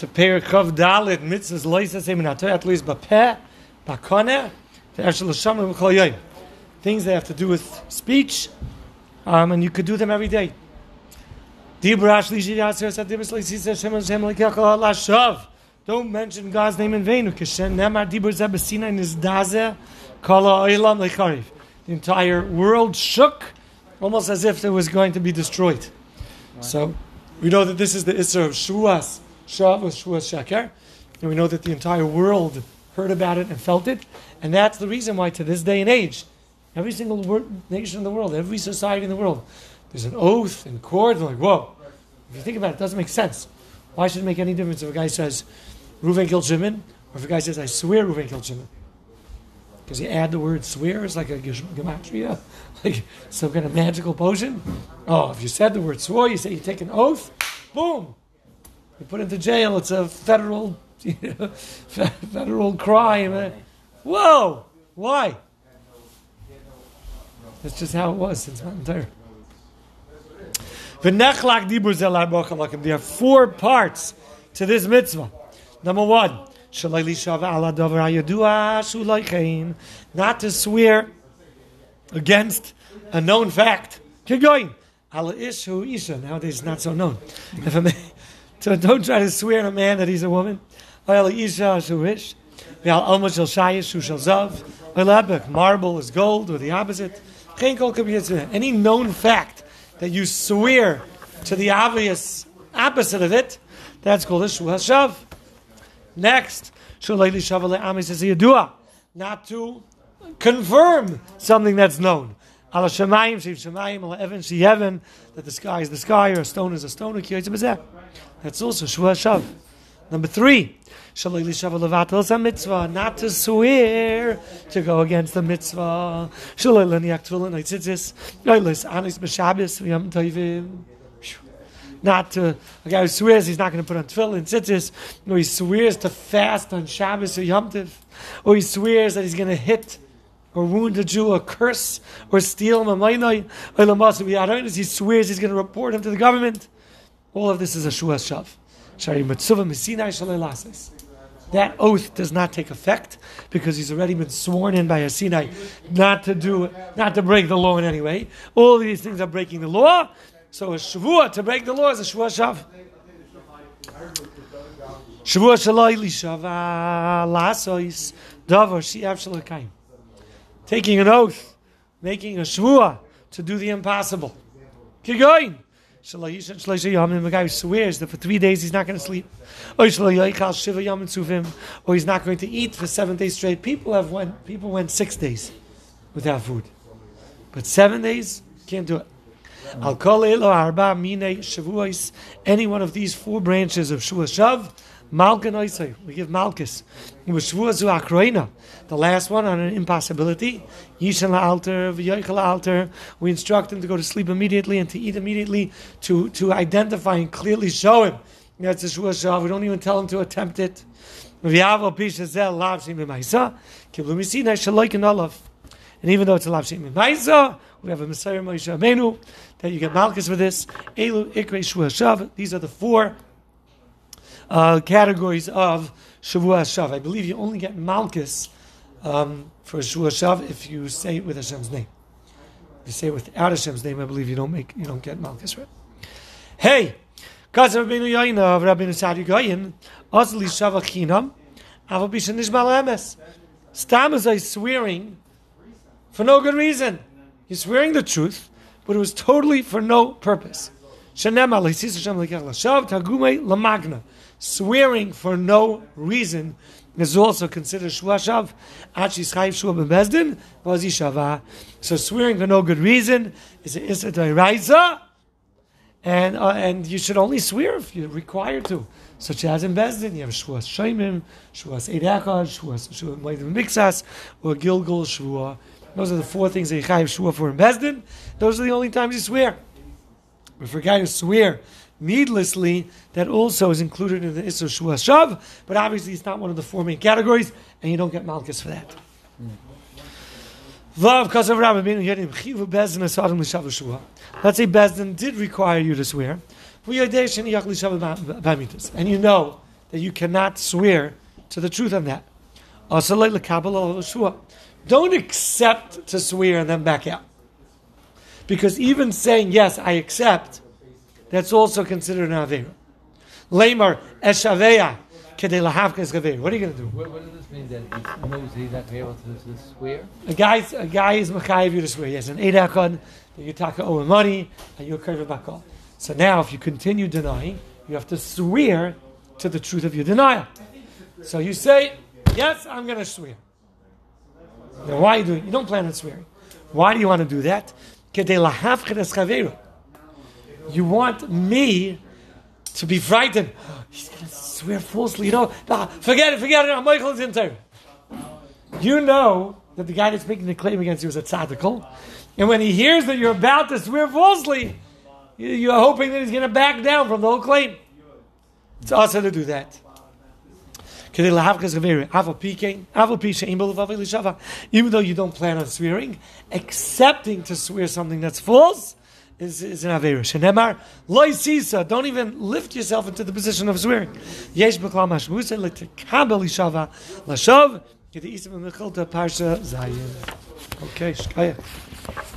to Perikov Dalit mitzvahs loisa seminatoy at least bapeh bakone to Eshel Chol Yoyim. Things that have to do with speech, um, and you could do them every day. Don't mention God's name in vain. The entire world shook, almost as if it was going to be destroyed. So we know that this is the Isra of Shuas. Shav was Shuas Shaker. And we know that the entire world heard about it and felt it. And that's the reason why, to this day and age, every single nation in the world, every society in the world, there's an oath in court. And like, whoa. If you think about it, it doesn't make sense. Why should it make any difference if a guy says, Reuven killed Shimon, or if a guy says, I swear Reuven killed Shimon? Because you add the word swear, it's like a gematria, like some kind of magical potion. Oh, if you said the word swore, you say you take an oath, boom, you put into jail. It's a federal, you know, federal crime. Whoa, why? That's just how it was since Matan Torah. There are four parts to this mitzvah. Number one, not to swear against a known fact. Keep going. Nowadays, it's not so known. If a man, so don't try to swear on a man that he's a woman. Marble is gold, or the opposite. Any known fact that you swear to the obvious opposite of it, that's called a shuhashav. Next, not to confirm something that's known. That the sky is the sky, or a stone is a stone. That's also shuhashav. Number three, not to swear to go against the mitzvah. Not to, a guy who swears he's not going to put on tefillin, tzitzis, or he swears to fast on Shabbos or Yom Tiv, or he swears that he's going to hit or wound a Jew, or curse, or steal he swears he's going to report him to the government. All of this is a shuas shav. That oath does not take effect because he's already been sworn in by a Sinai not to do, not to break the law in any way. All these things are breaking the law. So a shavua to break the law is a shavua shav. Shavua shalai lishava lasois davar shi'av shalakayim. Taking an oath, making a shavua to do the impossible. Keep going. A guy swears that for three days he's not going to sleep. Or he's not going to eat for seven days straight. People have went, people went six days without food. But seven days, can't do it. Al. Any one of these four branches of shua shav, malkan oisay. We give akroina. The last one on an impossibility. Yishan alter. We instruct him to go to sleep immediately and to eat immediately to to identify and clearly show him that's a shua. We don't even tell him to attempt it. And even though it's a lav shim we have a Messiah Moshe Amenu that you get Malchus for this. Elu Ikrei Shavua Shav. These are the four uh, categories of Shavua Shav. I believe you only get Malchus um, for Shavua Shav if you say it with Hashem's name. If you say it without Hashem's name, I believe you don't make you don't get Malchus right. Hey, because Rabbeinu Yoina of Rabbeinu Sadi Goyin, Osli Shavachinam, Avabishan Nishmal Emes. Stam is swearing for no good reason. He's swearing the truth, but it was totally for no purpose. Swearing for no reason is also considered shuashav. So swearing for no good reason is an issa and uh, and you should only swear if you're required to, such as in Bezdin, you have Shuas Shaimim, Shuas Eidachad, Shuas shuas Mixas, or Gilgal Shua. Those are the four things that you chayiv shua for in Bezdin. Those are the only times you swear. For a guy to swear needlessly, that also is included in the Isser Shua Shav, but obviously it's not one of the four main categories, and you don't get Malchus for that. Let's say Bezdin did require you to swear. And you know that you cannot swear to the truth on that. Don't accept to swear and then back out. Because even saying, yes, I accept, that's also considered an Avera. Lamar Eshaveya Kedei Lahavkas Gaveir. What are you going to do? What, what does this mean that He knows he's not able to, to swear? A guy, a guy is Machayev you to swear. He has an Eidakon, that you talk owe money, and you're Bakal. So now, if you continue denying, you have to swear to the truth of your denial. So you say, Yes, I'm going to swear. Now, why are you doing You don't plan on swearing. Why do you want to do that? You want me to be frightened. He's going to swear falsely. You know, nah, forget it, forget it. Michael's in You know that the guy that's making the claim against you is a tzaddik. And when he hears that you're about to swear falsely, you're hoping that he's going to back down from the whole claim. It's awesome to do that. Even though you don't plan on swearing, accepting to swear something that's false is, is an Avera. Shenemar, loy sisa, don't even lift yourself into the position of swearing. Yesh b'klam hashmusa, l'tekabel ishava, l'shav, k'di isim parsha zayin. Okay, shkaya.